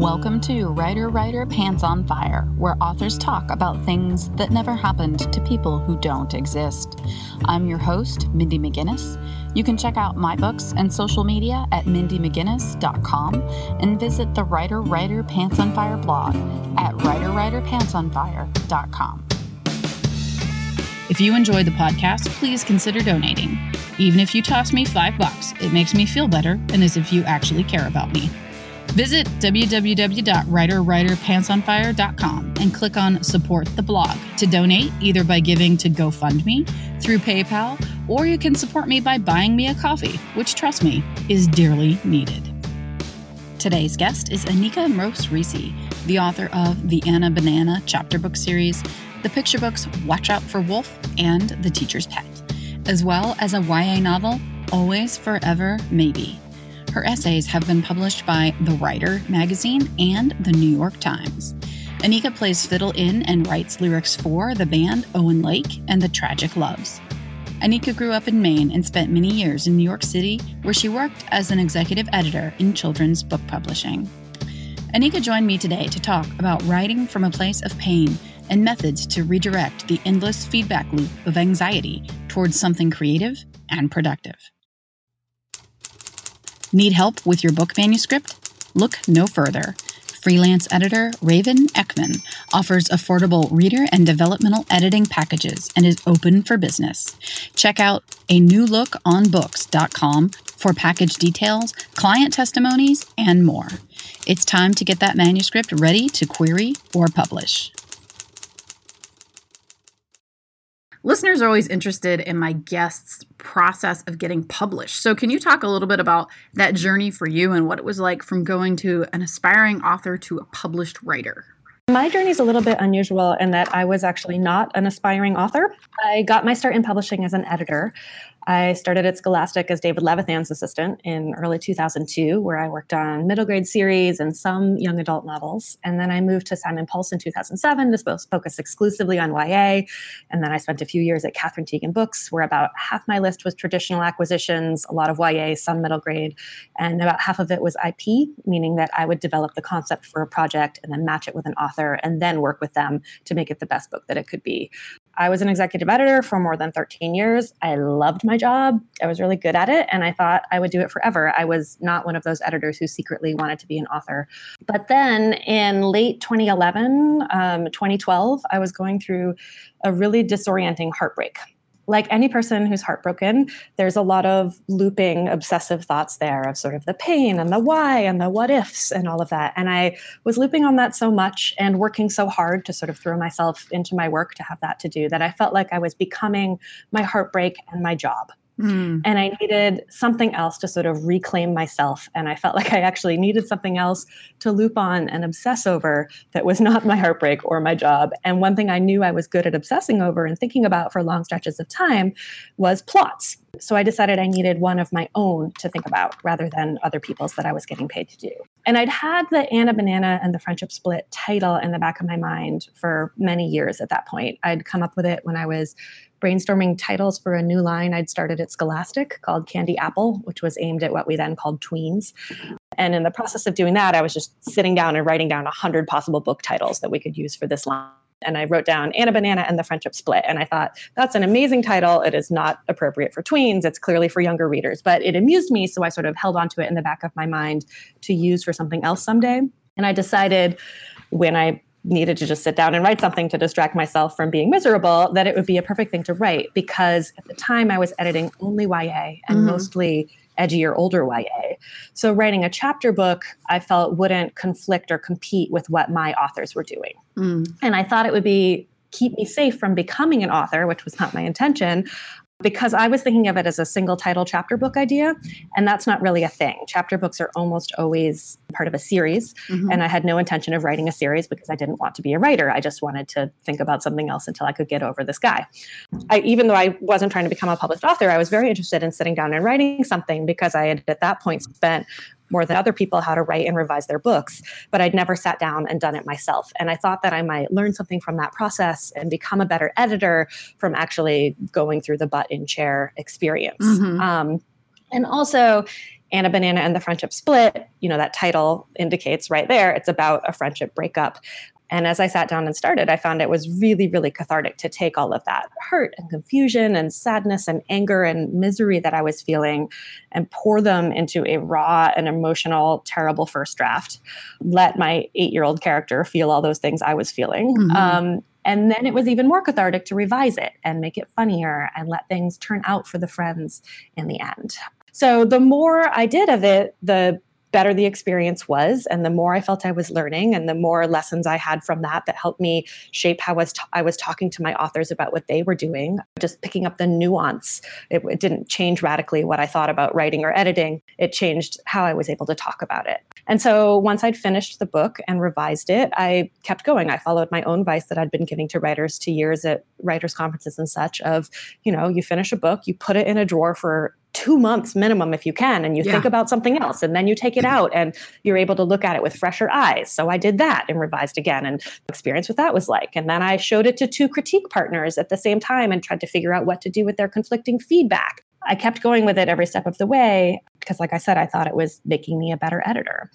Welcome to Writer Writer Pants on Fire, where authors talk about things that never happened to people who don't exist. I'm your host, Mindy McGinnis. You can check out my books and social media at mindymcginnis.com and visit the Writer Writer Pants on Fire blog at writerwriterpantsonfire.com. If you enjoy the podcast, please consider donating. Even if you toss me five bucks, it makes me feel better and as if you actually care about me. Visit www.writerwriterpantsonfire.com and click on Support the Blog to donate either by giving to GoFundMe, through PayPal, or you can support me by buying me a coffee, which, trust me, is dearly needed. Today's guest is Anica Mrose Rissi, the author of the Anna Banana chapter book series, the picture books Watch Out for Wolf and The Teacher's Pet, as well as a YA novel, Always Forever Maybe. Her essays have been published by The Writer magazine and The New York Times. Anica plays fiddle in and writes lyrics for the band Owen Lake and the Tragic Loves. Anica grew up in Maine and spent many years in New York City, where she worked as an executive editor in children's book publishing. Anica joined me today to talk about writing from a place of pain and methods to redirect the endless feedback loop of anxiety towards something creative and productive. Need help with your book manuscript? Look no further. Freelance editor Raven Ekman offers affordable reader and developmental editing packages and is open for business. Check out a new look on books.com for package details, client testimonies, and more. It's time to get that manuscript ready to query or publish. Listeners are always interested in my guests' process of getting published. So, can you talk a little bit about that journey for you and what it was like from going to an aspiring author to a published writer? My journey is a little bit unusual in that I was actually not an aspiring author. I got my start in publishing as an editor. I started at Scholastic as David Levithan's assistant in early 2002, where I worked on middle grade series and some young adult novels. And then I moved to Simon Pulse in 2007 to focus exclusively on YA. And then I spent a few years at Katherine Tegen Books, where about half my list was traditional acquisitions, a lot of YA, some middle grade, and about half of it was IP, meaning that I would develop the concept for a project and then match it with an author and then work with them to make it the best book that it could be. I was an executive editor for more than 13 years. I loved my job. I was really good at it, and I thought I would do it forever. I was not one of those editors who secretly wanted to be an author. But then in late 2011, um, 2012, I was going through a really disorienting heartbreak like any person who's heartbroken, there's a lot of looping obsessive thoughts there of sort of the pain and the why and the what ifs and all of that. And I was looping on that so much and working so hard to sort of throw myself into my work to have that to do that I felt like I was becoming my heartbreak and my job. Mm. And I needed something else to sort of reclaim myself. And I felt like I actually needed something else to loop on and obsess over that was not my heartbreak or my job. And one thing I knew I was good at obsessing over and thinking about for long stretches of time was plots. So I decided I needed one of my own to think about rather than other people's that I was getting paid to do. And I'd had the Anna Banana and the Friendship Split title in the back of my mind for many years at that point. I'd come up with it when I was brainstorming titles for a new line I'd started at Scholastic called Candy Apple, which was aimed at what we then called tweens. And in the process of doing that, I was just sitting down and writing down 100 possible book titles that we could use for this line. And I wrote down Anna Banana and the Friendship Split. And I thought, that's an amazing title. It is not appropriate for tweens. It's clearly for younger readers. But it amused me. So I sort of held onto it in the back of my mind to use for something else someday. And I decided when I needed to just sit down and write something to distract myself from being miserable, that it would be a perfect thing to write because at the time I was editing only YA and mm-hmm. mostly edgier older YA. So writing a chapter book, I felt wouldn't conflict or compete with what my authors were doing. Mm. And I thought it would be keep me safe from becoming an author, which was not my intention, because I was thinking of it as a single title chapter book idea, and that's not really a thing. Chapter books are almost always part of a series, mm-hmm. and I had no intention of writing a series because I didn't want to be a writer. I just wanted to think about something else until I could get over this guy. I, even though I wasn't trying to become a published author, I was very interested in sitting down and writing something because I had at that point spent more than other people how to write and revise their books, but I'd never sat down and done it myself. And I thought that I might learn something from that process and become a better editor from actually going through the butt in chair experience. Mm-hmm. Um, and also, Anna Banana and the Friendship Split, you know, that title indicates right there, it's about a friendship breakup. And as I sat down and started, I found it was really, really cathartic to take all of that hurt and confusion and sadness and anger and misery that I was feeling and pour them into a raw and emotional, terrible first draft. Let my eight year old character feel all those things I was feeling. Mm-hmm. Um, and then it was even more cathartic to revise it and make it funnier and let things turn out for the friends in the end. So the more I did of it, the better the experience was and the more i felt i was learning and the more lessons i had from that that helped me shape how I was, t- I was talking to my authors about what they were doing just picking up the nuance. It, it didn't change radically what i thought about writing or editing. It changed how i was able to talk about it. And so once i'd finished the book and revised it i kept going. I followed my own advice that i'd been giving to writers to years at writers conferences and such of you know you finish a book you put it in a drawer for two months minimum if you can and you yeah. think about something else and then you take it out and you're able to look at it with fresher eyes. So i did that and revised again and experience what that was like. And then i showed it to two critique partners at the same time and tried to figure out what to do with their conflicting feedback. I kept going with it every step of the way because like i said i thought it was making me a better editor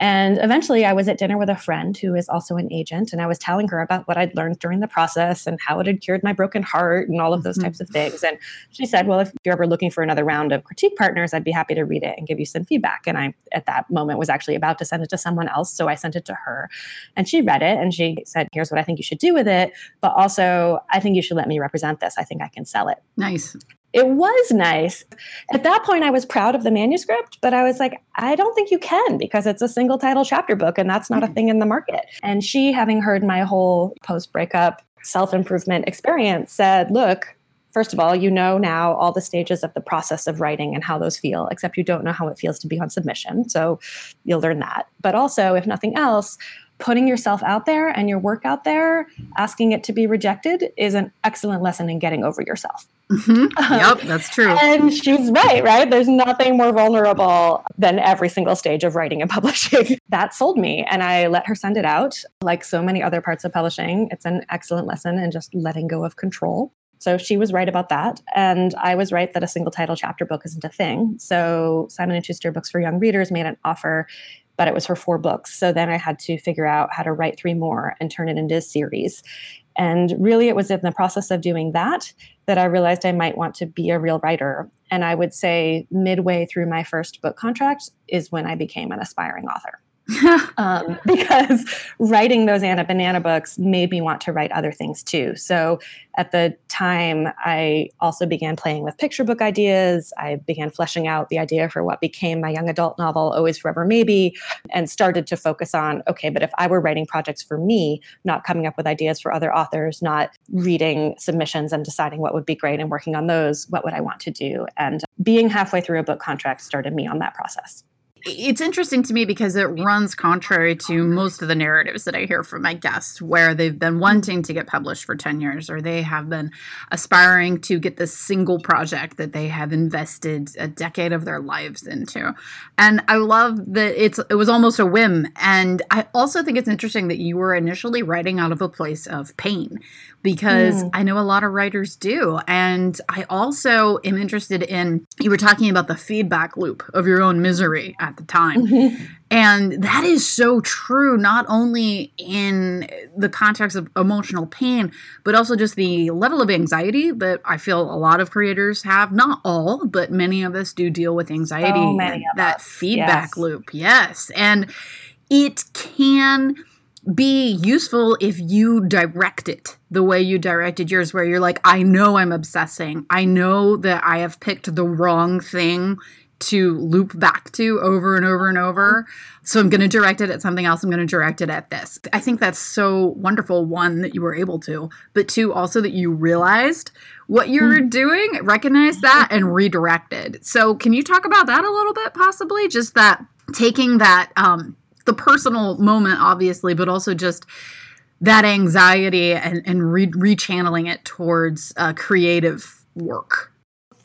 and eventually, I was at dinner with a friend who is also an agent, and I was telling her about what I'd learned during the process and how it had cured my broken heart and all of those mm-hmm. types of things. And she said, Well, if you're ever looking for another round of critique partners, I'd be happy to read it and give you some feedback. And I, at that moment, was actually about to send it to someone else. So I sent it to her, and she read it and she said, Here's what I think you should do with it. But also, I think you should let me represent this. I think I can sell it. Nice it was nice. At that point, I was proud of the manuscript, but I was like, I don't think you can because it's a single title chapter book and that's not a mm. thing in the market. And she, having heard my whole post breakup self improvement experience, said, Look, first of all, you know now all the stages of the process of writing and how those feel, except you don't know how it feels to be on submission. So you'll learn that. But also, if nothing else, putting yourself out there and your work out there, asking it to be rejected is an excellent lesson in getting over yourself. Mm-hmm. Yep, that's true. and she's right, right? There's nothing more vulnerable than every single stage of writing and publishing. that sold me. And I let her send it out. Like so many other parts of publishing, it's an excellent lesson in just letting go of control. So she was right about that. And I was right that a single title chapter book isn't a thing. So Simon and Schuster Books for Young Readers made an offer but it was for four books. So then I had to figure out how to write three more and turn it into a series. And really, it was in the process of doing that that I realized I might want to be a real writer. And I would say midway through my first book contract is when I became an aspiring author. um, because writing those Anna Banana books made me want to write other things too. So at the time, I also began playing with picture book ideas. I began fleshing out the idea for what became my young adult novel, Always Forever Maybe, and started to focus on okay, but if I were writing projects for me, not coming up with ideas for other authors, not reading submissions and deciding what would be great and working on those, what would I want to do? And being halfway through a book contract started me on that process it's interesting to me because it runs contrary to most of the narratives that I hear from my guests, where they've been wanting to get published for 10 years or they have been aspiring to get this single project that they have invested a decade of their lives into. And I love that it's it was almost a whim. And I also think it's interesting that you were initially writing out of a place of pain, because mm. I know a lot of writers do. And I also am interested in, you were talking about the feedback loop of your own misery at the time. Mm-hmm. And that is so true, not only in the context of emotional pain, but also just the level of anxiety that I feel a lot of creators have. Not all, but many of us do deal with anxiety. So that us. feedback yes. loop. Yes. And it can be useful if you direct it the way you directed yours, where you're like, I know I'm obsessing. I know that I have picked the wrong thing to loop back to over and over and over. So I'm going to direct it at something else. I'm going to direct it at this. I think that's so wonderful. One, that you were able to, but two, also that you realized what you were mm. doing, recognized that, and redirected. So can you talk about that a little bit, possibly? Just that taking that um, the personal moment, obviously, but also just that anxiety and, and re- rechanneling it towards uh, creative work?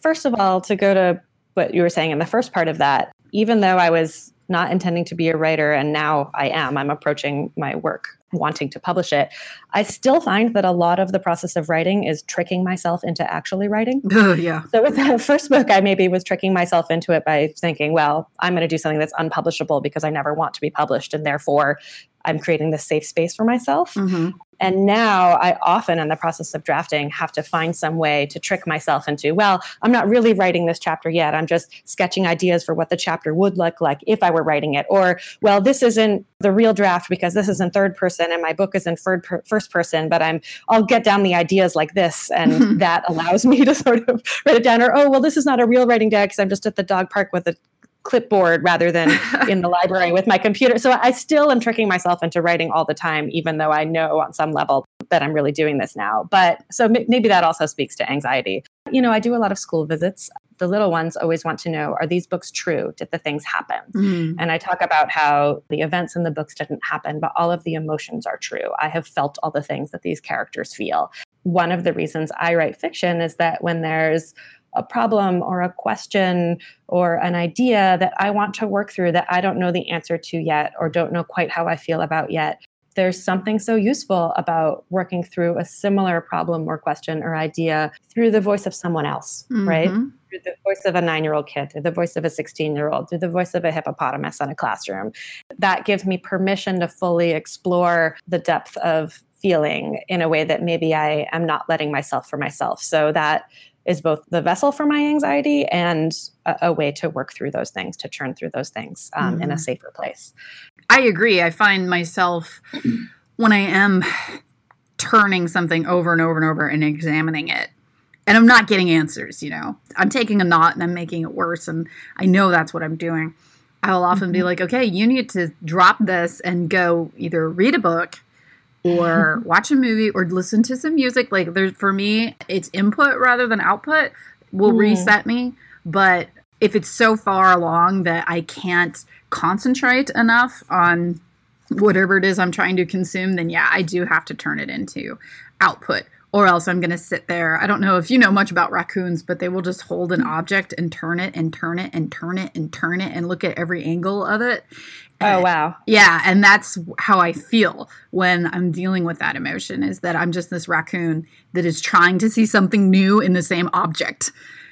First of all, to go to what you were saying in the first part of that, even though I was not intending to be a writer, and now I am. I'm approaching my work wanting to publish it. I still find that a lot of the process of writing is tricking myself into actually writing. Oh, yeah. So with the first book, I maybe was tricking myself into it by thinking, well, I'm going to do something that's unpublishable because I never want to be published. And therefore, I'm creating this safe space for myself. Mm-hmm. And now I often, in the process of drafting, have to find some way to trick myself into, well, I'm not really writing this chapter yet. I'm just sketching ideas for what the chapter would look like if I were writing it. Or, well, this isn't the real draft because this is in third person and my book is in third per- first person, but I'm I'll get down the ideas like this, and that allows me to sort of write it down. Or, oh, well, this is not a real writing day because I'm just at the dog park with a clipboard rather than in the library with my computer. So I still am tricking myself into writing all the time, even though I know on some level that I'm really doing this now. But so m- maybe that also speaks to anxiety. You know, I do a lot of school visits. The little ones always want to know are these books true? Did the things happen? Mm. And I talk about how the events in the books didn't happen, but all of the emotions are true. I have felt all the things that these characters feel. One of the reasons I write fiction is that when there's a problem or a question or an idea that I want to work through that I don't know the answer to yet or don't know quite how I feel about yet. There's something so useful about working through a similar problem or question or idea through the voice of someone else, mm-hmm. right? Through the voice of a nine year old kid, through the voice of a 16 year old, through the voice of a hippopotamus in a classroom. That gives me permission to fully explore the depth of feeling in a way that maybe I am not letting myself for myself. So that is both the vessel for my anxiety and a, a way to work through those things, to churn through those things um, mm-hmm. in a mm-hmm. safer place. I agree. I find myself when I am turning something over and over and over and examining it and I'm not getting answers, you know. I'm taking a knot and I'm making it worse and I know that's what I'm doing. I'll often mm-hmm. be like, "Okay, you need to drop this and go either read a book or watch a movie or listen to some music. Like there's for me, it's input rather than output will mm. reset me. But if it's so far along that I can't concentrate enough on whatever it is I'm trying to consume, then yeah, I do have to turn it into output. Or else I'm going to sit there. I don't know if you know much about raccoons, but they will just hold an object and turn it and turn it and turn it and turn it and look at every angle of it. Oh wow. Yeah, and that's how I feel when I'm dealing with that emotion is that I'm just this raccoon that is trying to see something new in the same object.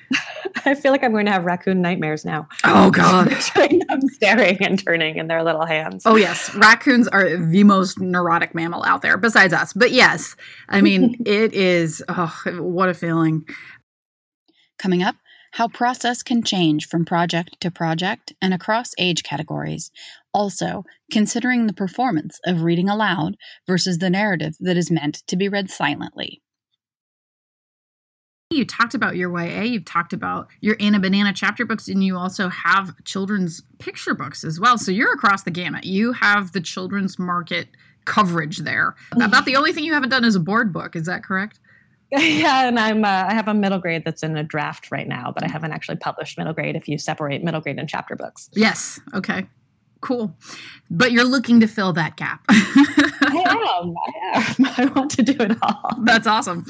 I feel like I'm going to have raccoon nightmares now. Oh god. I'm staring and turning in their little hands. Oh yes, raccoons are the most neurotic mammal out there besides us. But yes, I mean it is oh what a feeling. Coming up, how process can change from project to project and across age categories. Also, considering the performance of reading aloud versus the narrative that is meant to be read silently. You talked about your YA, you've talked about your Anna Banana chapter books, and you also have children's picture books as well. So you're across the gamut. You have the children's market coverage there. About the only thing you haven't done is a board book. Is that correct? yeah, and I'm uh, I have a middle grade that's in a draft right now, but I haven't actually published middle grade. If you separate middle grade and chapter books, yes, okay, cool. But you're looking to fill that gap. I am. I am. I want to do it all. That's awesome.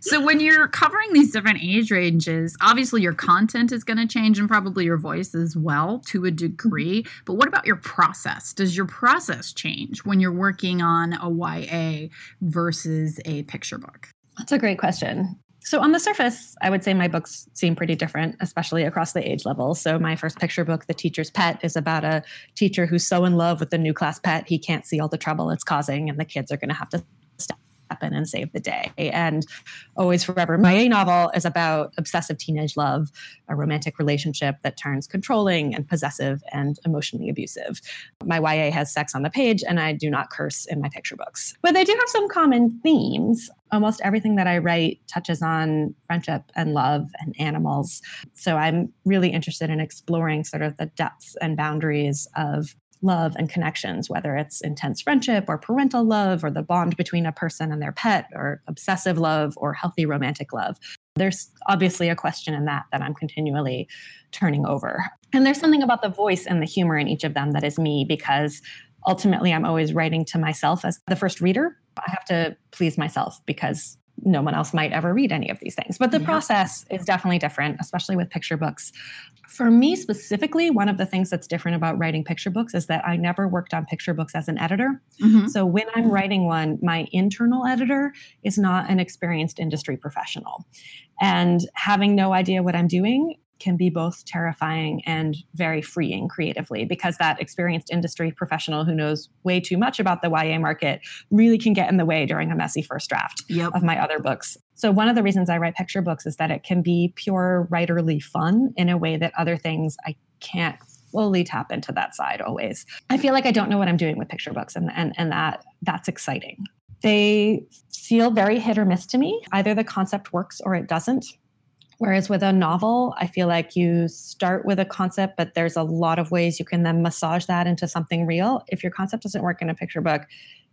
So when you're covering these different age ranges, obviously your content is going to change and probably your voice as well to a degree. But what about your process? Does your process change when you're working on a YA versus a picture book? That's a great question. So, on the surface, I would say my books seem pretty different, especially across the age levels. So, my first picture book, The Teacher's Pet, is about a teacher who's so in love with the new class pet, he can't see all the trouble it's causing, and the kids are going to have to happen and save the day. And Always Forever, my A novel is about obsessive teenage love, a romantic relationship that turns controlling and possessive and emotionally abusive. My YA has sex on the page, and I do not curse in my picture books. But they do have some common themes. Almost everything that I write touches on friendship and love and animals. So I'm really interested in exploring sort of the depths and boundaries of love and connections, whether it's intense friendship or parental love or the bond between a person and their pet or obsessive love or healthy romantic love. There's obviously a question in that that I'm continually turning over. And there's something about the voice and the humor in each of them that is me because ultimately I'm always writing to myself as the first reader. I have to please myself because no one else might ever read any of these things. But the Yeah. process is definitely different, especially with picture books. For me specifically, one of the things that's different about writing picture books is that I never worked on picture books as an editor. Mhm. So when I'm writing one, my internal editor is not an experienced industry professional. And having no idea what I'm doing can be both terrifying and very freeing creatively because that experienced industry professional who knows way too much about the YA market really can get in the way during a messy first draft Yep. of my other books. So one of the reasons I write picture books is that it can be pure writerly fun in a way that other things I can't fully tap into that side always. I feel like I don't know what I'm doing with picture books and and, and that that's exciting. They feel very hit or miss to me. Either the concept works or it doesn't. Whereas with a novel, I feel like you start with a concept, but there's a lot of ways you can then massage that into something real. If your concept doesn't work in a picture book,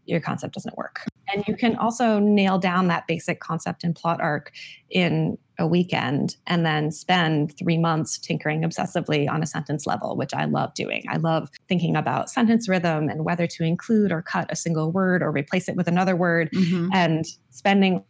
your concept doesn't work. And you can also nail down that basic concept and plot arc in a weekend and then spend three months tinkering obsessively on a sentence level, which I love doing. I love thinking about sentence rhythm and whether to include or cut a single word or replace it with another word Mhm. and spending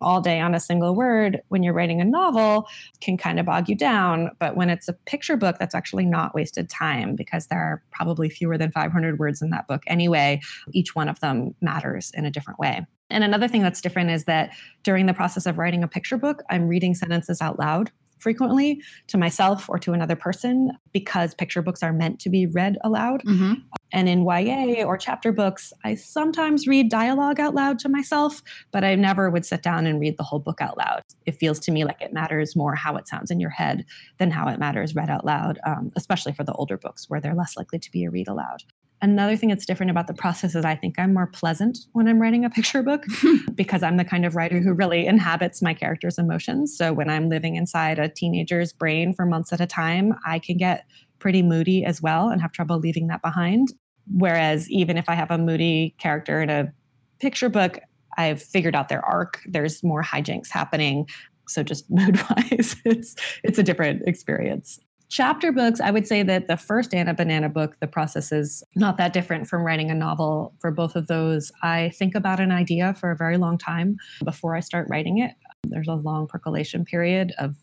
all day on a single word when you're writing a novel can kind of bog you down. But when it's a picture book, that's actually not wasted time because there are probably fewer than 500 words in that book anyway. Each one of them matters in a different way. And another thing that's different is that during the process of writing a picture book, I'm reading sentences out loud frequently to myself or to another person because picture books are meant to be read aloud. Mhm. And in YA or chapter books, I sometimes read dialogue out loud to myself, but I never would sit down and read the whole book out loud. It feels to me like it matters more how it sounds in your head than how it matters read out loud, um, especially for the older books where they're less likely to be a read aloud. Another thing that's different about the process is I think I'm more pleasant when I'm writing a picture book because I'm the kind of writer who really inhabits my character's emotions. So when I'm living inside a teenager's brain for months at a time, I can get pretty moody as well and have trouble leaving that behind. Whereas even if I have a moody character in a picture book, I've figured out their arc. There's more hijinks happening. So just mood wise, it's it's a different experience. Chapter books, I would say that the first Anna Banana book, the process is not that different from writing a novel. For both of those, I think about an idea for a very long time before I start writing it. There's a long percolation period of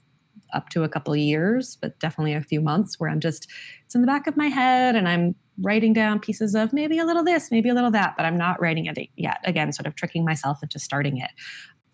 up to a couple of years, but definitely a few months where I'm just, it's in the back of my head and I'm writing down pieces of maybe a little this, maybe a little that, but I'm not writing it yet. Again, sort of tricking myself into starting it.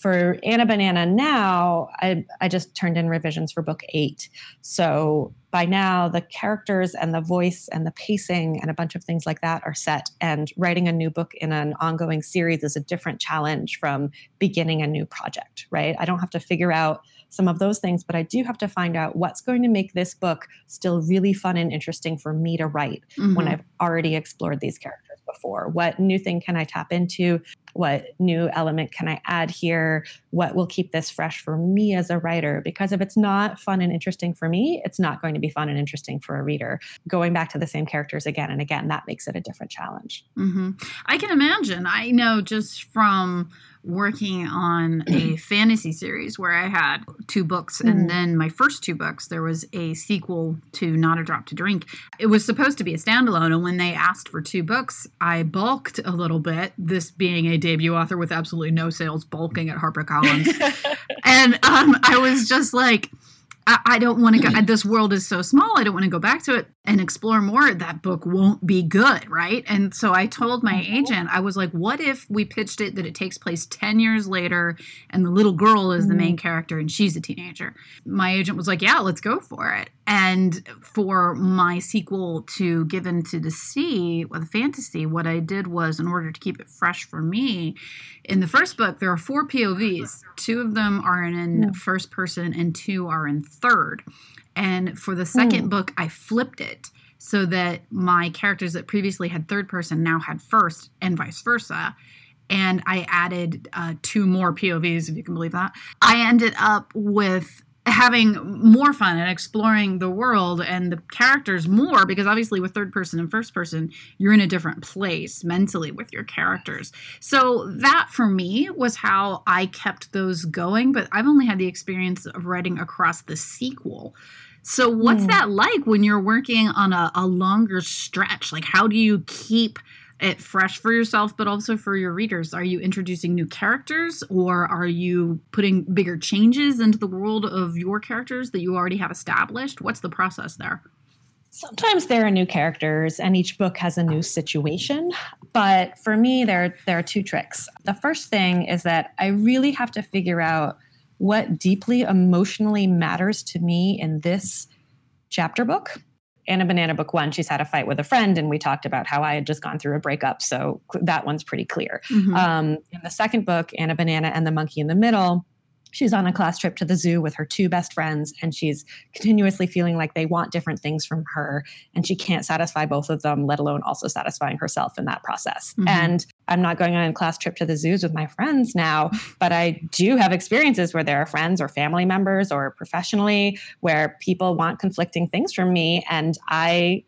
For Anna Banana now, I, I just turned in revisions for book eight. So by now, the characters and the voice and the pacing and a bunch of things like that are set. And writing a new book in an ongoing series is a different challenge from beginning a new project, right? I don't have to figure out some of those things, but I do have to find out what's going to make this book still really fun and interesting for me to write when Mhm. I've already explored these characters before. What new thing can I tap into? What new element can I add here? What will keep this fresh for me as a writer? Because if it's not fun and interesting for me, it's not going to be fun and interesting for a reader. Going back to the same characters again and again, that makes it a different challenge. hmm I can imagine. I know just from working on a fantasy series where I had two books, and then my first two books, there was a sequel to Not a Drop to Drink. It was supposed to be a standalone, and when they asked for two books, I balked a little bit. This being a debut author with absolutely no sales, bulking at HarperCollins, and um, I was just like. I, I don't want to go. This world is so small. I don't want to go back to it and explore more. That book won't be good, right? And so I told my Mhm. agent, I was like, "What if we pitched it that it takes place ten years later, and the little girl is the main character, and she's a teenager?" My agent was like, "Yeah, let's go for it." And for my sequel to Given to the Sea with fantasy, what I did was, in order to keep it fresh for me, in the first book there are four POVs. Two of them are in first person, and two are in third. And for the second Mm. book, I flipped it so that my characters that previously had third person now had first, and vice versa. And I added uh, two more POVs, if you can believe that. I ended up with having more fun and exploring the world and the characters more because obviously with third person and first person you're in a different place mentally with your characters. So that for me was how i kept those going but i've only had the experience of writing across the sequel. So what's Hmm. that like when you're working on a, a longer stretch? Like how do you keep it fresh for yourself, but also for your readers? Are you introducing new characters or are you putting bigger changes into the world of your characters that you already have established? What's the process there? Sometimes there are new characters and each book has a new situation. But for me, there, there are two tricks. The first thing is that I really have to figure out what deeply emotionally matters to me in this chapter book. Anna Banana Book One, she's had a fight with a friend, and we talked about how I had just gone through a breakup. So that one's pretty clear. Mm-hmm. Um, in the second book, Anna Banana and the Monkey in the Middle, she's on a class trip to the zoo with her two best friends and she's continuously feeling like they want different things from her and she can't satisfy both of them let alone also satisfying herself in that process mm-hmm. and i'm not going on a class trip to the zoos with my friends now but i do have experiences where there are friends or family members or professionally where people want conflicting things from me and i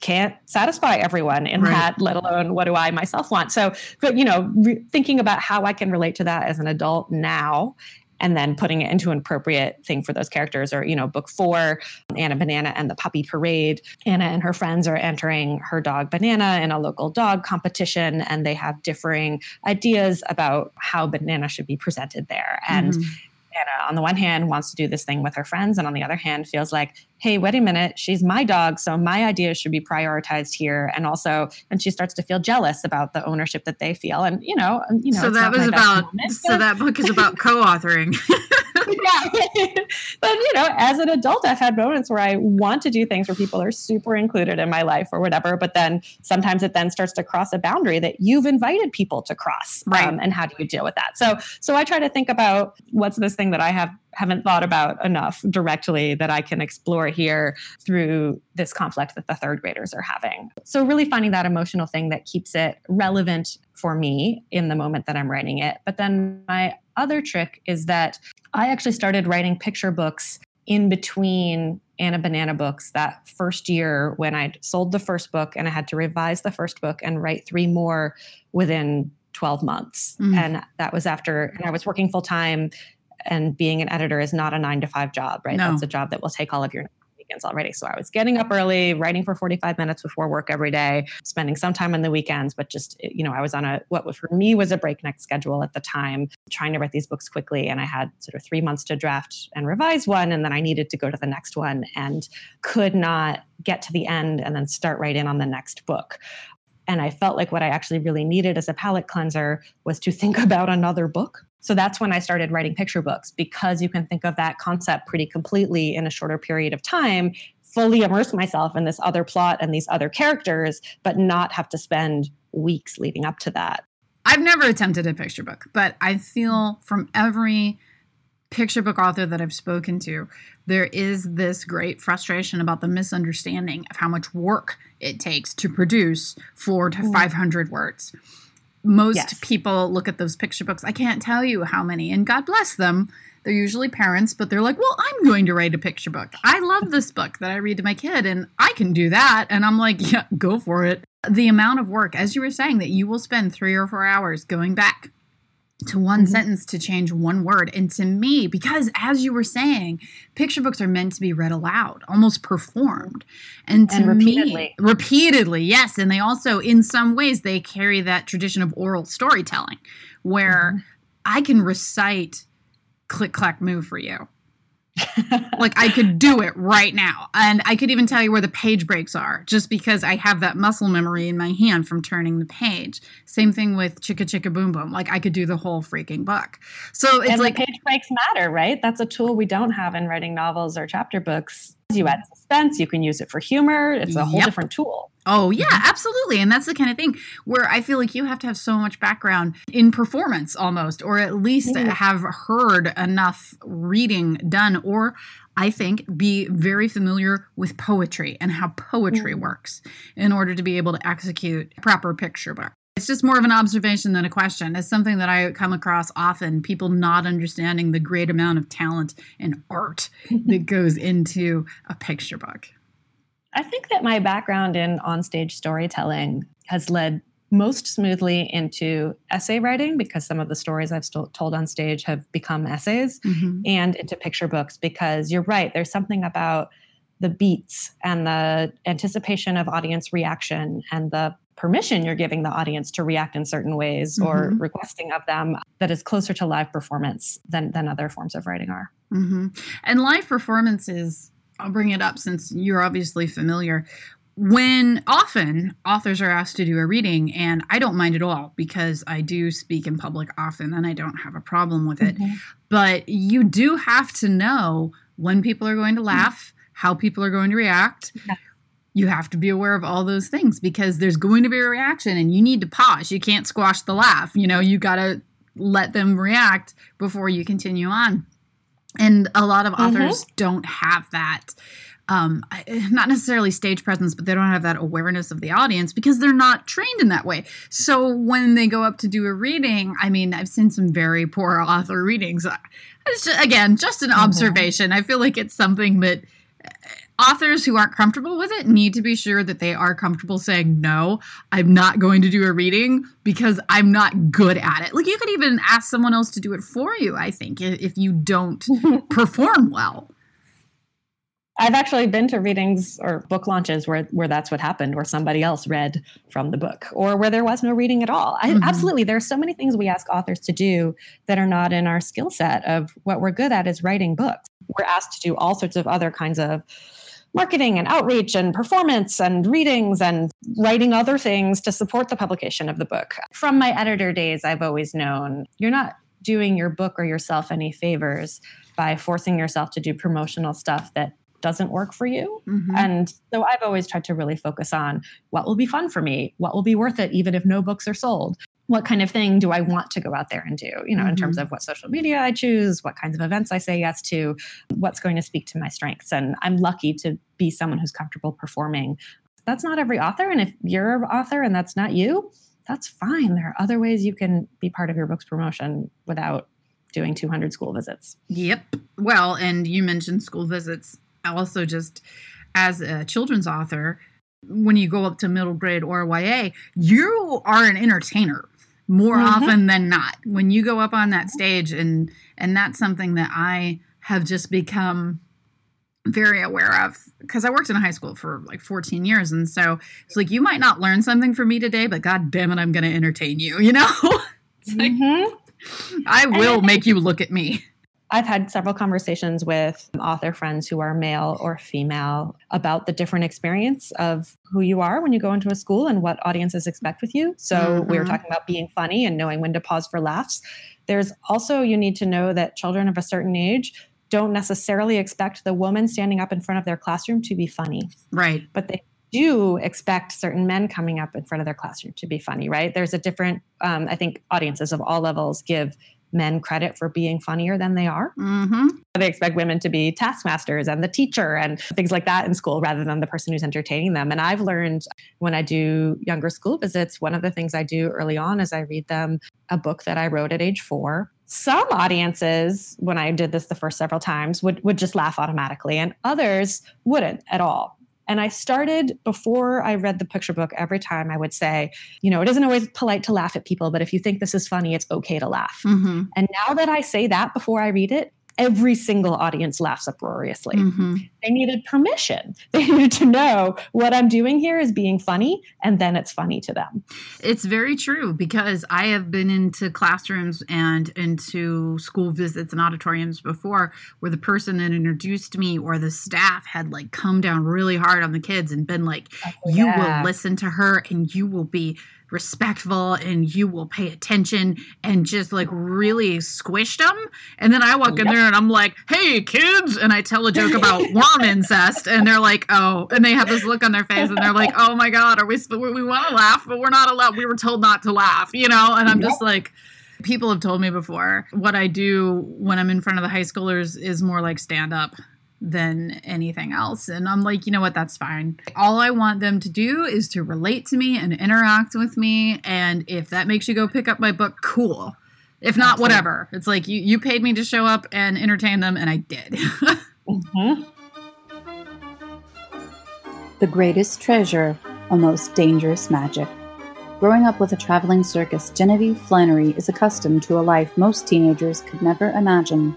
can't satisfy everyone in right. that let alone what do i myself want so but you know re- thinking about how i can relate to that as an adult now and then putting it into an appropriate thing for those characters. Or, you know, book four, Anna Banana and the Puppy Parade. Anna and her friends are entering her dog Banana in a local dog competition, and they have differing ideas about how Banana should be presented there. And mm-hmm. Anna, uh, on the one hand, wants to do this thing with her friends, and on the other hand, feels like, hey, wait a minute, she's my dog, so my ideas should be prioritized here. And also, and she starts to feel jealous about the ownership that they feel. And you know, you know. So that was about. Moment, so that book is about co-authoring. yeah. but you know, as an adult, I've had moments where I want to do things where people are super included in my life or whatever. But then sometimes it then starts to cross a boundary that you've invited people to cross. Right. Um, and how do you deal with that? So so I try to think about what's this thing that I have haven't thought about enough directly that I can explore here through this conflict that the third graders are having. So, really finding that emotional thing that keeps it relevant for me in the moment that I'm writing it. But then my other trick is that I actually started writing picture books in between Anna Banana books that first year when I'd sold the first book and I had to revise the first book and write three more within 12 months. Mm. And that was after, and I was working full time and being an editor is not a nine to five job, right? No. That's a job that will take all of your weekends already. So I was getting up early, writing for 45 minutes before work every day, spending some time on the weekends, but just, eh, you know, I was on a, what for me was a breakneck schedule at the time, trying to write these books quickly. And I had sort of three months to draft and revise one. And then I needed to go to the next one and could not get to the end and then start right in on the next book. And I felt like what I actually really needed as a palate cleanser was to think about another book so that's when I started writing picture books because you can think of that concept pretty completely in a shorter period of time, fully immerse myself in this other plot and these other characters, but not have to spend weeks leading up to that. I've never attempted a picture book, but I feel from every picture book author that I've spoken to, there is this great frustration about the misunderstanding of how much work it takes to produce four to mm. 500 words most yes. people look at those picture books. I can't tell you how many, and God bless them. They're usually parents, but they're like, well, I'm going to write a picture book. I love this book that I read to my kid, and I can do that. And I'm like, yeah, go for it. The amount of work, as you were saying, that you will spend three or four hours going back to one mm-hmm. sentence to change one word. And to me, because as you were saying, picture books are meant to be read aloud, almost performed. And to and repeatedly. me, repeatedly, yes. And they also, in some ways, they carry that tradition of oral storytelling where mm-hmm. I can recite click, clack, moo for you like I could do it right now. And I could even tell you where the page breaks are just because I have that muscle memory in my hand from turning the page. Same thing with Chicka Chicka Boom Boom. Like I could do the whole freaking book. So it's and like page breaks matter, right? That's a tool we don't have in writing novels or chapter books. You add suspense, you can use it for humor. It's a whole yep. different tool. Oh, yeah, absolutely. And that's the kind of thing where I feel like you have to have so much background in performance almost, or at least mm-hmm. have heard enough reading done, or I think be very familiar with poetry and how poetry mm-hmm. works in order to be able to execute proper picture book. It's just more of an observation than a question. It's something that I come across often people not understanding the great amount of talent and art that goes into a picture book. I think that my background in onstage storytelling has led most smoothly into essay writing because some of the stories I've st- told on stage have become essays mm-hmm. and into picture books because you're right, there's something about the beats and the anticipation of audience reaction and the permission you're giving the audience to react in certain ways mm-hmm. or requesting of them that is closer to live performance than, than other forms of writing are. Mm-hmm. And live performances, I'll bring it up since you're obviously familiar. When often authors are asked to do a reading, and I don't mind at all because I do speak in public often and I don't have a problem with it. Mm-hmm. But you do have to know when people are going to laugh, how people are going to react. Yeah you have to be aware of all those things because there's going to be a reaction and you need to pause. You can't squash the laugh. You know, you got to let them react before you continue on. And a lot of mm-hmm. authors don't have that. Um, not necessarily stage presence, but they don't have that awareness of the audience because they're not trained in that way. So when they go up to do a reading, I mean, I've seen some very poor author readings. It's just, again, just an mm-hmm. observation. I feel like it's something that authors who aren't comfortable with it need to be sure that they are comfortable saying no i'm not going to do a reading because i'm not good at it like you could even ask someone else to do it for you i think if you don't perform well I've actually been to readings or book launches where where that's what happened, where somebody else read from the book, or where there was no reading at all. I, mm-hmm. Absolutely, there are so many things we ask authors to do that are not in our skill set of what we're good at is writing books. We're asked to do all sorts of other kinds of marketing and outreach and performance and readings and writing other things to support the publication of the book. From my editor days, I've always known you're not doing your book or yourself any favors by forcing yourself to do promotional stuff that doesn't work for you. Mm-hmm. And so I've always tried to really focus on what will be fun for me, what will be worth it, even if no books are sold what kind of thing do I want to go out there and do, you know, mm-hmm. in terms mm-hmm. of what social media I choose, what kinds of events I say yes to, what's going to speak to my strengths. And I'm lucky to be someone who's comfortable performing. That's not every author. And if you're an author and that's not you, that's fine. There are other ways you can be part of your book's promotion without doing 200 school visits. Yep. Well, and you mentioned school visits. Also, just as a children's author, when you go up to middle grade or YA, you are an entertainer more mm-hmm. often than not when you go up on that stage and and that's something that i have just become very aware of because i worked in a high school for like 14 years and so it's like you might not learn something from me today but god damn it i'm going to entertain you you know mm-hmm. i will make you look at me I've had several conversations with author friends who are male or female about the different experience of who you are when you go into a school and what audiences expect with you. So mm-hmm. we were mm-hmm. talking about being funny and knowing when to pause for laughs. There's also, you need to know that children of a certain age don't necessarily expect the woman standing up in front of their classroom to be funny. Right. But they do expect certain men coming up in front of their classroom to be funny, right? There's a different, um, I think audiences of all levels give men credit for being funnier than they are. Mm-hmm. They expect women to be taskmasters and the teacher and things like that in school rather than the person who's entertaining them. And I've learned when I do younger school visits, one of the things I do early on is I read them a book that I wrote at age four. Some audiences, when I did this the first several times, would, would just laugh automatically, and others wouldn't at all. And I started before I read the picture book, every time I would say, you know, it isn't always polite to laugh at people, but if you think this is funny, it's okay to laugh. Mm-hmm. And now that I say that before I read it, every single audience laughs uproariously. Mm-hmm. They needed permission. They needed to know what I'm doing here is being funny, and then it's funny to them. It's very true because I have been into classrooms and into school visits and auditoriums before where the person that introduced me or the staff had like come down really hard on the kids and been like, oh, you will listen to her and you will be respectful and you will pay attention and just like really squished them. And then I walk yep. in there and I'm like, hey, kids. And I tell a joke about worm incest. And they're like, oh, and they have this look on their face and they're like, oh my God, are we, we want to laugh, but we're not allowed. We were told not to laugh, you know? And I'm just like, people have told me before what I do when I'm in front of the high schoolers is more like stand up than anything else. And I'm like, you know what? That's fine. All I want them to do is to relate to me and interact with me. And if that makes you go pick up my book, cool. If not, whatever. It's like you, you paid me to show up and entertain them, and I did. mm-hmm. The greatest treasure, a most dangerous magic. Growing up with a traveling circus, Genevieve Flannery is accustomed to a life most teenagers could never imagine.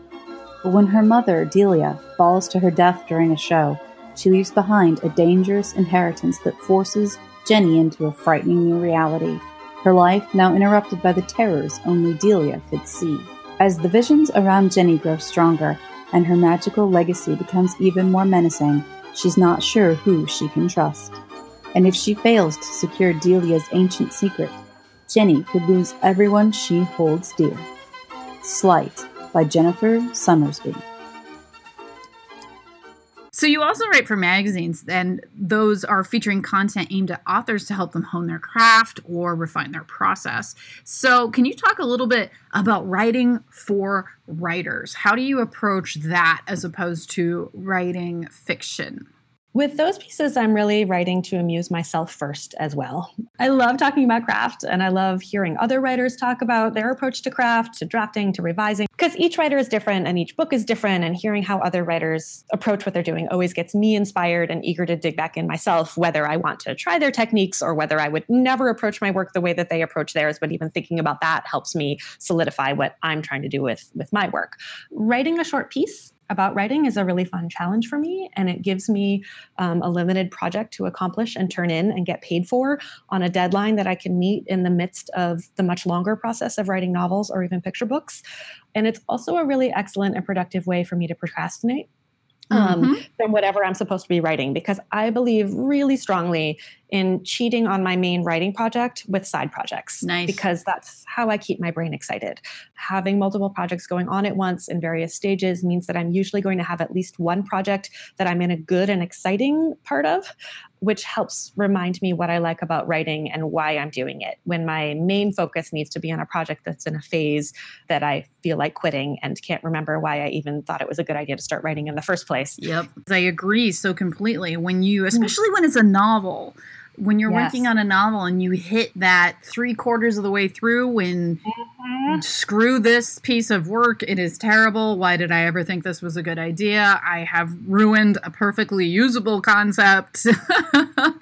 But when her mother, Delia, falls to her death during a show, she leaves behind a dangerous inheritance that forces Jenny into a frightening new reality, her life now interrupted by the terrors only Delia could see. As the visions around Jenny grow stronger and her magical legacy becomes even more menacing, she's not sure who she can trust. And if she fails to secure Delia's ancient secret, Jenny could lose everyone she holds dear. Slight by Jennifer Sommersby. So you also write for magazines, and those are featuring content aimed at authors to help them hone their craft or refine their process. So can you talk a little bit about writing for writers? How do you approach that as opposed to writing fiction? With those pieces, I'm really writing to amuse myself first as well. I love talking about craft and I love hearing other writers talk about their approach to craft, to drafting, to revising, because each writer is different and each book is different. And hearing how other writers approach what they're doing always gets me inspired and eager to dig back in myself, whether I want to try their techniques or whether I would never approach my work the way that they approach theirs. But even thinking about that helps me solidify what I'm trying to do with, with my work. Writing a short piece about writing is a really fun challenge for me. And it gives me um, a limited project to accomplish and turn in and get paid for on a deadline that I can meet in the midst of the much longer process of writing novels or even picture books. And it's also a really excellent and productive way for me to procrastinate um, mm-hmm. than whatever I'm supposed to be writing because I believe really strongly in cheating on my main writing project with side projects. Nice. Because that's how I keep my brain excited. Having multiple projects going on at once in various stages means that I'm usually going to have at least one project that I'm in a good and exciting part of, which helps remind me what I like about writing and why I'm doing it. When my main focus needs to be on a project that's in a phase that I feel like quitting and can't remember why I even thought it was a good idea to start writing in the first place. Yep. I agree so completely. When you, mm. especially when it's a novel, when you're yes. working on a novel and you hit that three quarters of the way through when mm-hmm. screw this piece of work it is terrible why did i ever think this was a good idea i have ruined a perfectly usable concept yeah.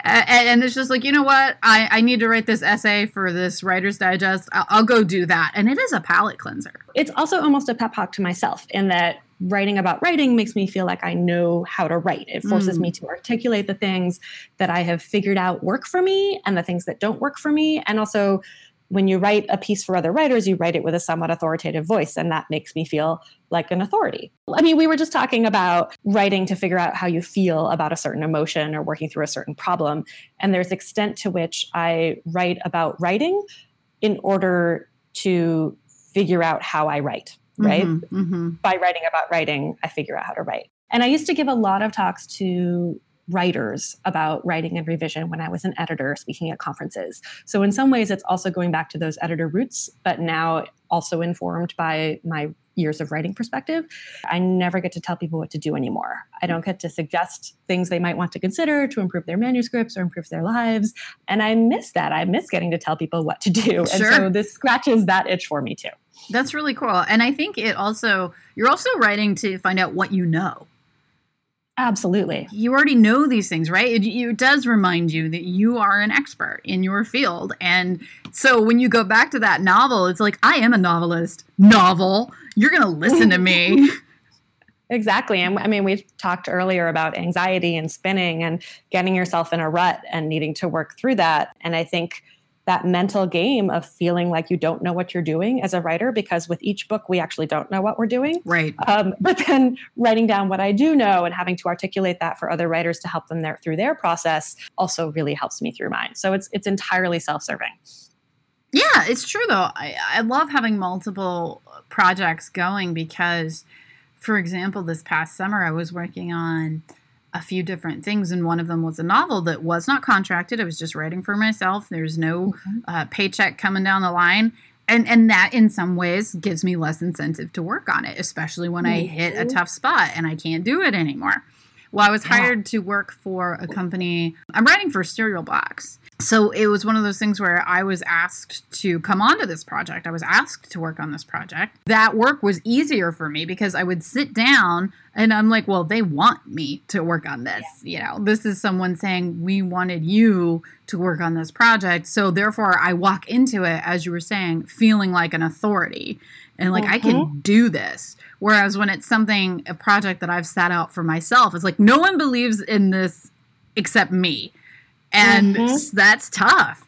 and, and, it's just like you know what I, I need to write this essay for this writer's digest I'll, I'll go do that and it is a palate cleanser it's also almost a pep talk to myself in that writing about writing makes me feel like I know how to write. It forces mm. me to articulate the things that I have figured out work for me and the things that don't work for me. And also, when you write a piece for other writers, you write it with a somewhat authoritative voice, and that makes me feel like an authority. I mean, we were just talking about writing to figure out how you feel about a certain emotion or working through a certain problem. And there's extent to which I write about writing in order to figure out how I write right? Mm-hmm, mm-hmm. By writing about writing, I figure out how to write. And I used to give a lot of talks to writers about writing and revision when I was an editor speaking at conferences. So, in some ways, it's also going back to those editor roots, but now also informed by my years of writing perspective. I never get to tell people what to do anymore. I don't get to suggest things they might want to consider to improve their manuscripts or improve their lives. And I miss that. I miss getting to tell people what to do. Sure. And so this scratches that itch for me too. That's really cool. And I think it also, you're also writing to find out what you know. Absolutely. You already know these things, right? It, it, does remind you that you are an expert in your field. And so when you go back to that novel, it's like, I am a novelist. Novel. You're going to listen to me. Exactly. And I mean, we talked earlier about anxiety and spinning and getting yourself in a rut and needing to work through that. And I think that mental game of feeling like you don't know what you're doing as a writer because with each book we actually don't know what we're doing right um, but then writing down what i do know and having to articulate that for other writers to help them there, through their process also really helps me through mine so it's it's entirely self-serving yeah it's true though i, I love having multiple projects going because for example this past summer i was working on a few different things, and one of them was a novel that was not contracted. I was just writing for myself. There's no uh, paycheck coming down the line, and and that in some ways gives me less incentive to work on it, especially when. I hit a tough spot and I can't do it anymore. Well, I was hired to work for a company. I'm writing for Serial Box, so it was one of those things where I was asked to come onto this project. I was asked to work on this project. That work was easier for me because I would sit down and I'm like, well, they want me to work on this. You know, this is someone saying, we wanted you to work on this project. So therefore, I walk into it, as you were saying, feeling like an authority and like I can do this. Whereas when it's something, a project that I've sat out for myself, it's like no one believes in this except me. And Mhm. that's tough.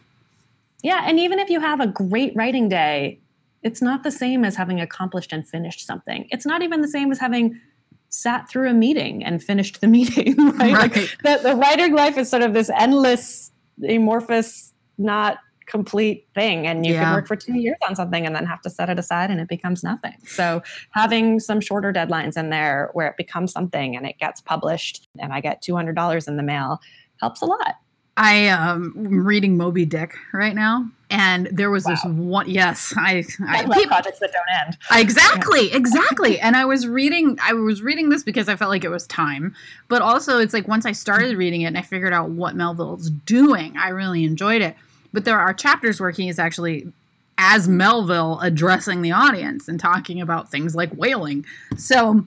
Yeah, and even if you have a great writing day, it's not the same as having accomplished and finished something. It's not even the same as having sat through a meeting and finished the meeting, right? Like the, the writing life is sort of this endless, amorphous, not complete thing. And you Yeah. can work for two years on something and then have to set it aside and it becomes nothing. So having some shorter deadlines in there where it becomes something and it gets published and I get $200 in the mail helps a lot. I um am reading Moby Dick right now, and there was this one. Yes, I, I, I love peop- projects that don't end. exactly, exactly. And I was reading, I was reading this because I felt like it was time, but also it's like once I started reading it and I figured out what Melville's doing, I really enjoyed it. But there are chapters where he is actually as Melville addressing the audience and talking about things like whaling. So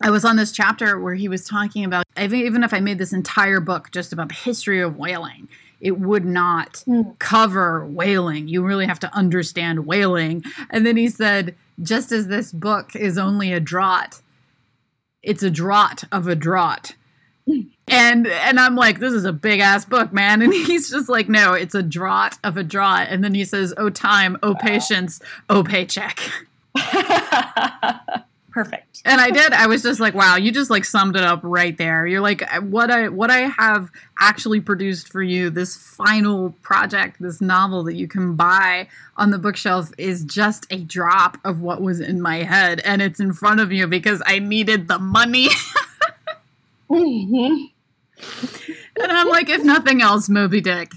I was on this chapter where he was talking about even if I made this entire book just about the history of whaling, it would not Mm. cover whaling. You really have to understand whaling. And then he said, just as this book is only a draught, it's a draught of a draught. And and I'm like, this is a big ass book, man. And he's just like, no, it's a draught of a draught. And then he says, oh time, oh patience, oh paycheck. Perfect. And I did. I was just like, wow, you just like summed it up right there. You're like what I what I have actually produced for you, this final project, this novel that you can buy on the bookshelf is just a drop of what was in my head and it's in front of you because I needed the money. Mhm. And I'm like, if nothing else, Moby Dick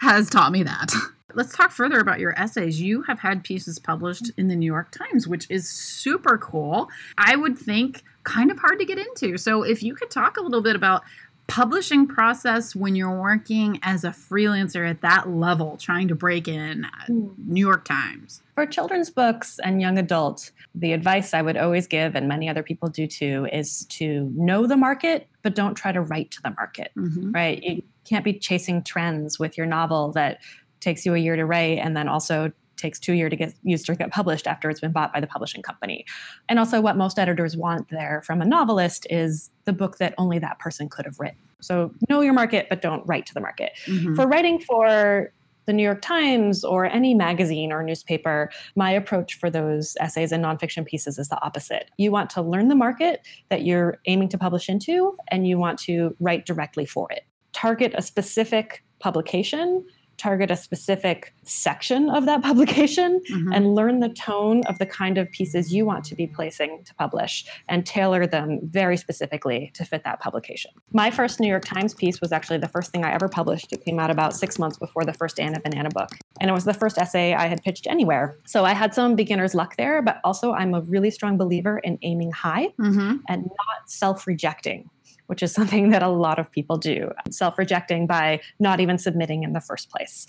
has taught me that. Let's talk further about your essays. You have had pieces published in the New York Times, which is super cool. I would think kind of hard to get into. So, if you could talk a little bit about publishing process when you're working as a freelancer at that level, trying to break in uh, hmm. New York Times. For children's books and young adult, the advice I would always give, and many other people do too, is to know the market, but don't try to write to the market, Mhm. right? You can't be chasing trends with your novel that takes you a year to write and then also takes two years to get used to get published after it's been bought by the publishing company. And also what most editors want there from a novelist is the book that only that person could have written. So know your market, but don't write to the market. Mhm. For writing for the New York Times or any magazine or newspaper, my approach for those essays and nonfiction pieces is the opposite. You want to learn the market that you're aiming to publish into, and you want to write directly for it. Target a specific publication, target a specific section of that publication, Mhm. and learn the tone of the kind of pieces you want to be placing to publish and tailor them very specifically to fit that publication. My first New York Times piece was actually the first thing I ever published. It came out about six months before the first Anna Banana book. And it was the first essay I had pitched anywhere. So I had some beginner's luck there, but also I'm a really strong believer in aiming high Mhm. and not self rejecting, which is something that a lot of people do. Self rejecting by not even submitting in the first place.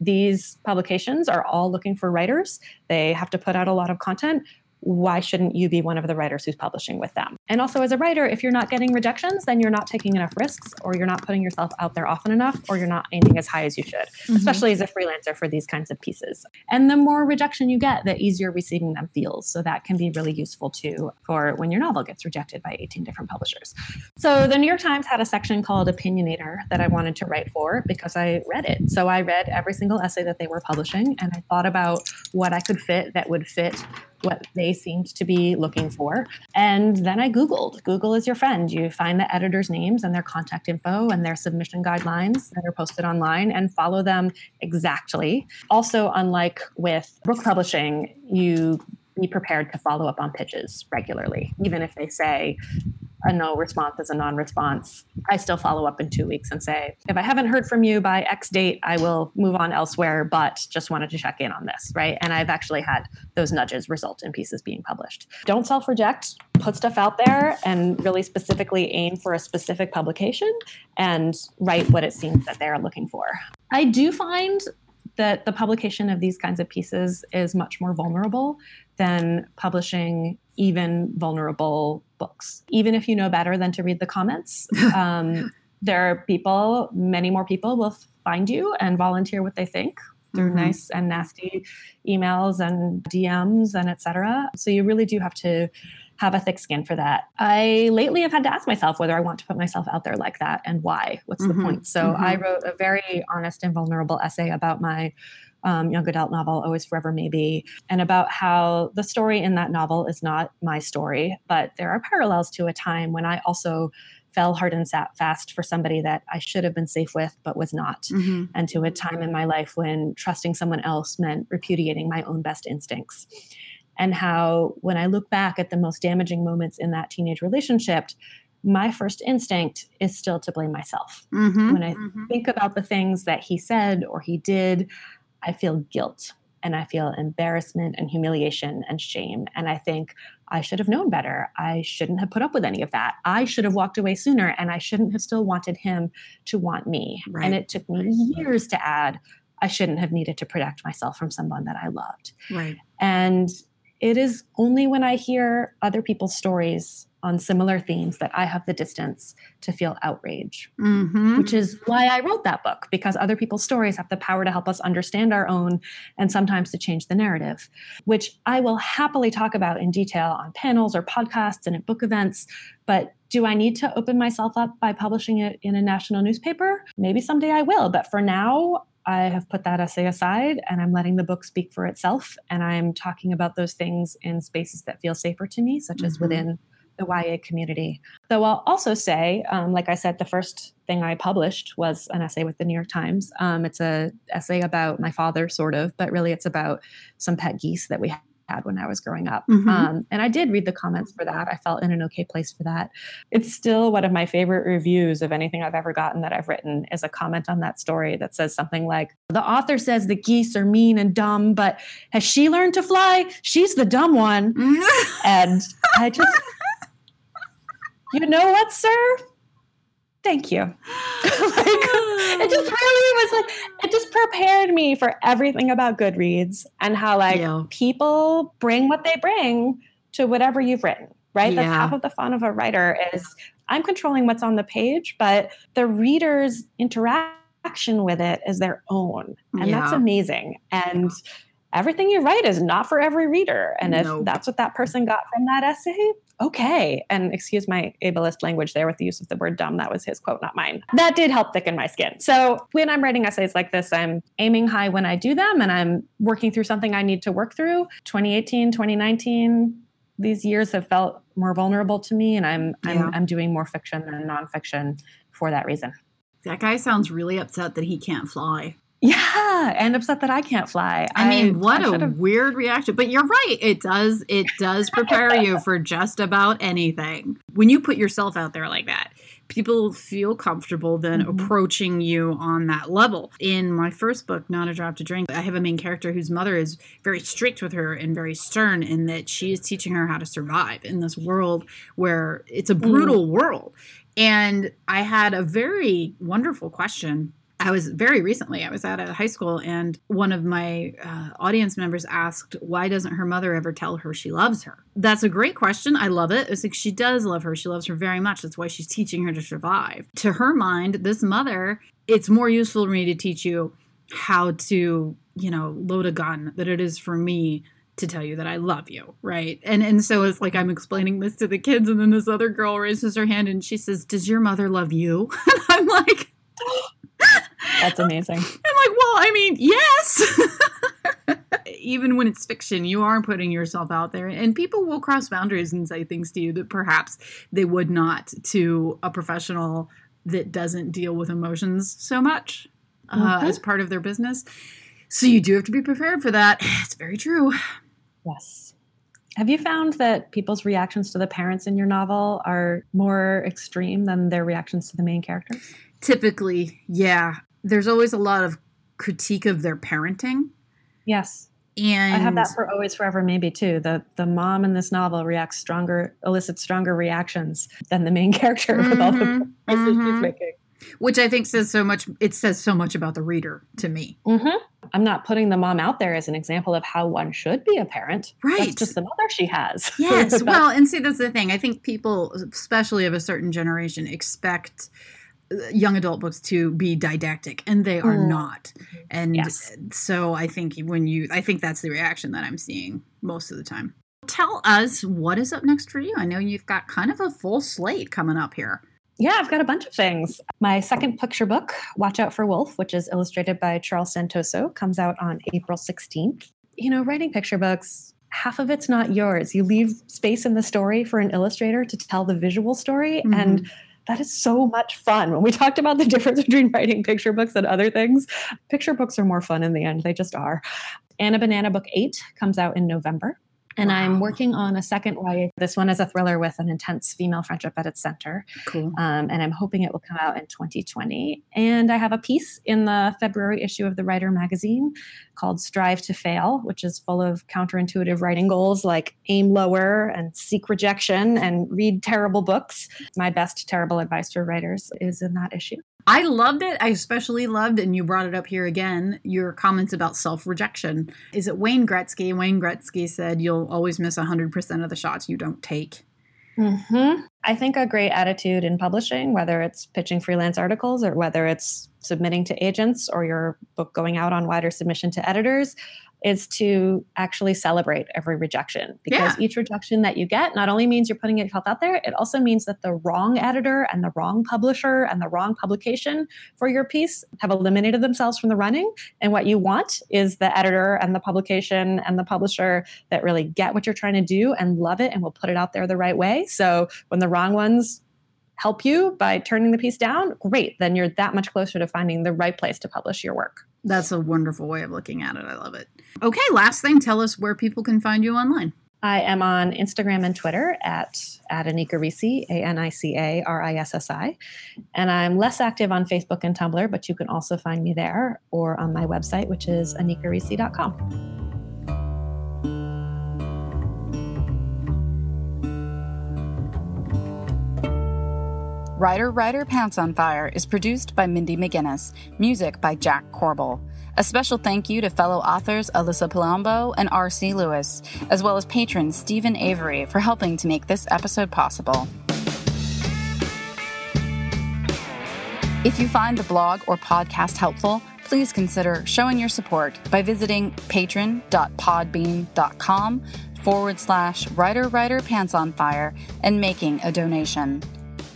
These publications are all looking for writers. They have to put out a lot of content. Why shouldn't you be one of the writers who's publishing with them? And also, as a writer, if you're not getting rejections, then you're not taking enough risks, or you're not putting yourself out there often enough, or you're not aiming as high as you should Mhm. especially as a freelancer for these kinds of pieces. And the more rejection you get, the easier receiving them feels. So that can be really useful too for when your novel gets rejected by 18 different publishers. So the New York Times had a section called Opinionator that I wanted to write for because I read it. So I read every single essay that they were publishing and I thought about what I could fit that would fit what they seemed to be looking for. And then I Googled. Google is your friend. You find the editors' names and their contact info and their submission guidelines that are posted online and follow them exactly. Also, unlike with book publishing, you be prepared to follow up on pitches regularly, even if they say a no response is a non response. I still follow up in two weeks and say, if I haven't heard from you by X date, I will move on elsewhere, but just wanted to check in on this, right? And I've actually had those nudges result in pieces being published. Don't self reject, put stuff out there and really specifically aim for a specific publication and write what it seems that they're looking for. I do find that the publication of these kinds of pieces is much more vulnerable than publishing even vulnerable books. Even if you know better than to read the comments, um, there are people, many more people will find you and volunteer what they think through Mhm. nice and nasty emails and DMs and etc. So you really do have to have a thick skin for that. I lately have had to ask myself whether I want to put myself out there like that and why. What's Mhm. the point? So Mhm. I wrote a very honest and vulnerable essay about my um, young adult novel, Always Forever Maybe, and about how the story in that novel is not my story, but there are parallels to a time when I also fell hard and sat fast for somebody that I should have been safe with but was not, Mhm. and to a time in my life when trusting someone else meant repudiating my own best instincts. And how, when I look back at the most damaging moments in that teenage relationship, my first instinct is still to blame myself. Mhm. When I Mhm. think about the things that he said or he did, I feel guilt and I feel embarrassment and humiliation and shame. And I think I should have known better. I shouldn't have put up with any of that. I should have walked away sooner and I shouldn't have still wanted him to want me. Right. And it took me years to add, I shouldn't have needed to protect myself from someone that I loved. Right. And it is only when I hear other people's stories on similar themes that I have the distance to feel outrage Mhm. which is why I wrote that book, because other people's stories have the power to help us understand our own and sometimes to change the narrative, which I will happily talk about in detail on panels or podcasts and at book events. But do I need to open myself up by publishing it in a national newspaper? Maybe someday I will. But for now, I have put that essay aside and I'm letting the book speak for itself. And I'm talking about those things in spaces that feel safer to me, such as Mhm. within the YA community. Though I'll also say, um, like I said, the first thing I published was an essay with the New York Times. Um, it's a essay about my father, sort of, but really it's about some pet geese that we had when I was growing up. Mhm. Um, and I did read the comments for that. I felt in an okay place for that. It's still one of my favorite reviews of anything I've ever gotten that I've written is a comment on that story that says something like, "The author says the geese are mean and dumb, but has she learned to fly? She's the dumb one." And I just, you know what, sir? Thank you. like, it just really was like, it just prepared me for everything about Goodreads and how, like, Yeah. people bring what they bring to whatever you've written, right? That's half of the fun of a writer is I'm controlling what's on the page, but the reader's interaction with it is their own. And that's amazing. And everything you write is not for every reader. And if Nope. that's what that person got from that essay, okay. And excuse my ableist language there with the use of the word dumb. That was his quote, not mine. That did help thicken my skin. So when I'm writing essays like this, I'm aiming high when I do them and I'm working through something I need to work through. 2018, 2019, these years have felt more vulnerable to me and I'm Yeah. I'm, I'm doing more fiction than nonfiction for that reason. That guy sounds really upset that he can't fly. Yeah, and upset that I can't fly. I mean, what I a weird reaction. But you're right. It does it does prepare you for just about anything. When you put yourself out there like that, people feel comfortable then Mhm. approaching you on that level. In my first book, Not a Drop to Drink, I have a main character whose mother is very strict with her and very stern in that she is teaching her how to survive in this world where it's a brutal world. And I had a very wonderful question I was very recently, I was at a high school, and one of my uh, audience members asked, Why doesn't her mother ever tell her she loves her? That's a great question. I love it. It's like she does love her. She loves her very much. That's why she's teaching her to survive. To her mind, this mother, it's more useful for me to teach you how to, you know, load a gun than it is for me to tell you that I love you, right? And and so it's like I'm explaining this to the kids, and then this other girl raises her hand and she says, "Does your mother love you?" And I'm like, That's amazing. I'm like, well, I mean, yes. Even when it's fiction, you are putting yourself out there, and people will cross boundaries and say things to you that perhaps they would not to a professional that doesn't deal with emotions so much uh, Mhm. as part of their business. So you do have to be prepared for that. It's very true. Yes. Have you found that people's reactions to the parents in your novel are more extreme than their reactions to the main characters? Typically, yeah. There's always a lot of critique of their parenting. Yes. And I have that for always forever maybe too. The the mom in this novel reacts stronger elicits stronger reactions than the main character with all the Mhm, choices she's mhm. making. which I think says so much. It says so much about the reader to me. Mm-hmm. I'm not putting the mom out there as an example of how one should be a parent. Right. That's just the mother she has. Yes. Well, and see, that's the thing. I think people, especially of a certain generation, expect young adult books to be didactic and they are Mm. not and Yes. so i think when you i think that's the reaction that i'm seeing most of the time tell us what is up next for you i know you've got kind of a full slate coming up here Yeah, I've got a bunch of things. My second picture book, Watch Out for Wolf, which is illustrated by Charles Santoso, comes out on April 16th. You know, writing picture books, half of it's not yours. You leave space in the story for an illustrator to tell the visual story. And that is so much fun. When we talked about the difference between writing picture books and other things, picture books are more fun in the end. They just are. Anna Banana Book 8 comes out in November. And I'm working on a second YA. This one is a thriller with an intense female friendship at its center. cool Um, and I'm hoping it will come out in 2020. And I have a piece in the February issue of the Writer magazine called Strive to Fail, which is full of counterintuitive writing goals like aim lower and seek rejection and read terrible books. My best terrible advice for writers is in that issue. I loved it. I especially loved, and you brought it up here again, your comments about self rejection. Is it Wayne Gretzky? Wayne Gretzky said, You'll always miss 100% of the shots you don't take. Mm-hmm. I think a great attitude in publishing, whether it's pitching freelance articles or whether it's submitting to agents or your book going out on wider submission to editors, is to actually celebrate every rejection because each rejection that you get not only means you're putting yourself out there, it also means that the wrong editor and the wrong publisher and the wrong publication for your piece have eliminated themselves from the running. And what you want is the editor and the publication and the publisher that really get what you're trying to do and love it and will put it out there the right way. So when the wrong ones help you by turning the piece down, great. Then you're that much closer to finding the right place to publish your work. That's a wonderful way of looking at it. I love it. Okay, last thing, tell us where people can find you online. I am on Instagram and Twitter at, at Anica Rissi, A N I C A R I S S I. And I'm less active on Facebook and Tumblr, but you can also find me there or on my website, which is anicarissi.com. Writer Writer Pants on Fire is produced by Mindy McGinnis, music by Jack Corbel. A special thank you to fellow authors Alyssa Palombo and R.C. Lewis, as well as patron Stephen Avery for helping to make this episode possible. If you find the blog or podcast helpful, please consider showing your support by visiting patron.podbean.com forward slash writer writer pants on fire and making a donation.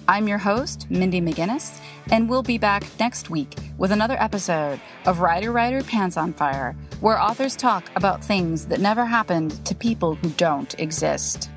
I'm your host, Mindy McGinnis, and we'll be back next week with another episode of Writer Writer Pants on Fire, where authors talk about things that never happened to people who don't exist.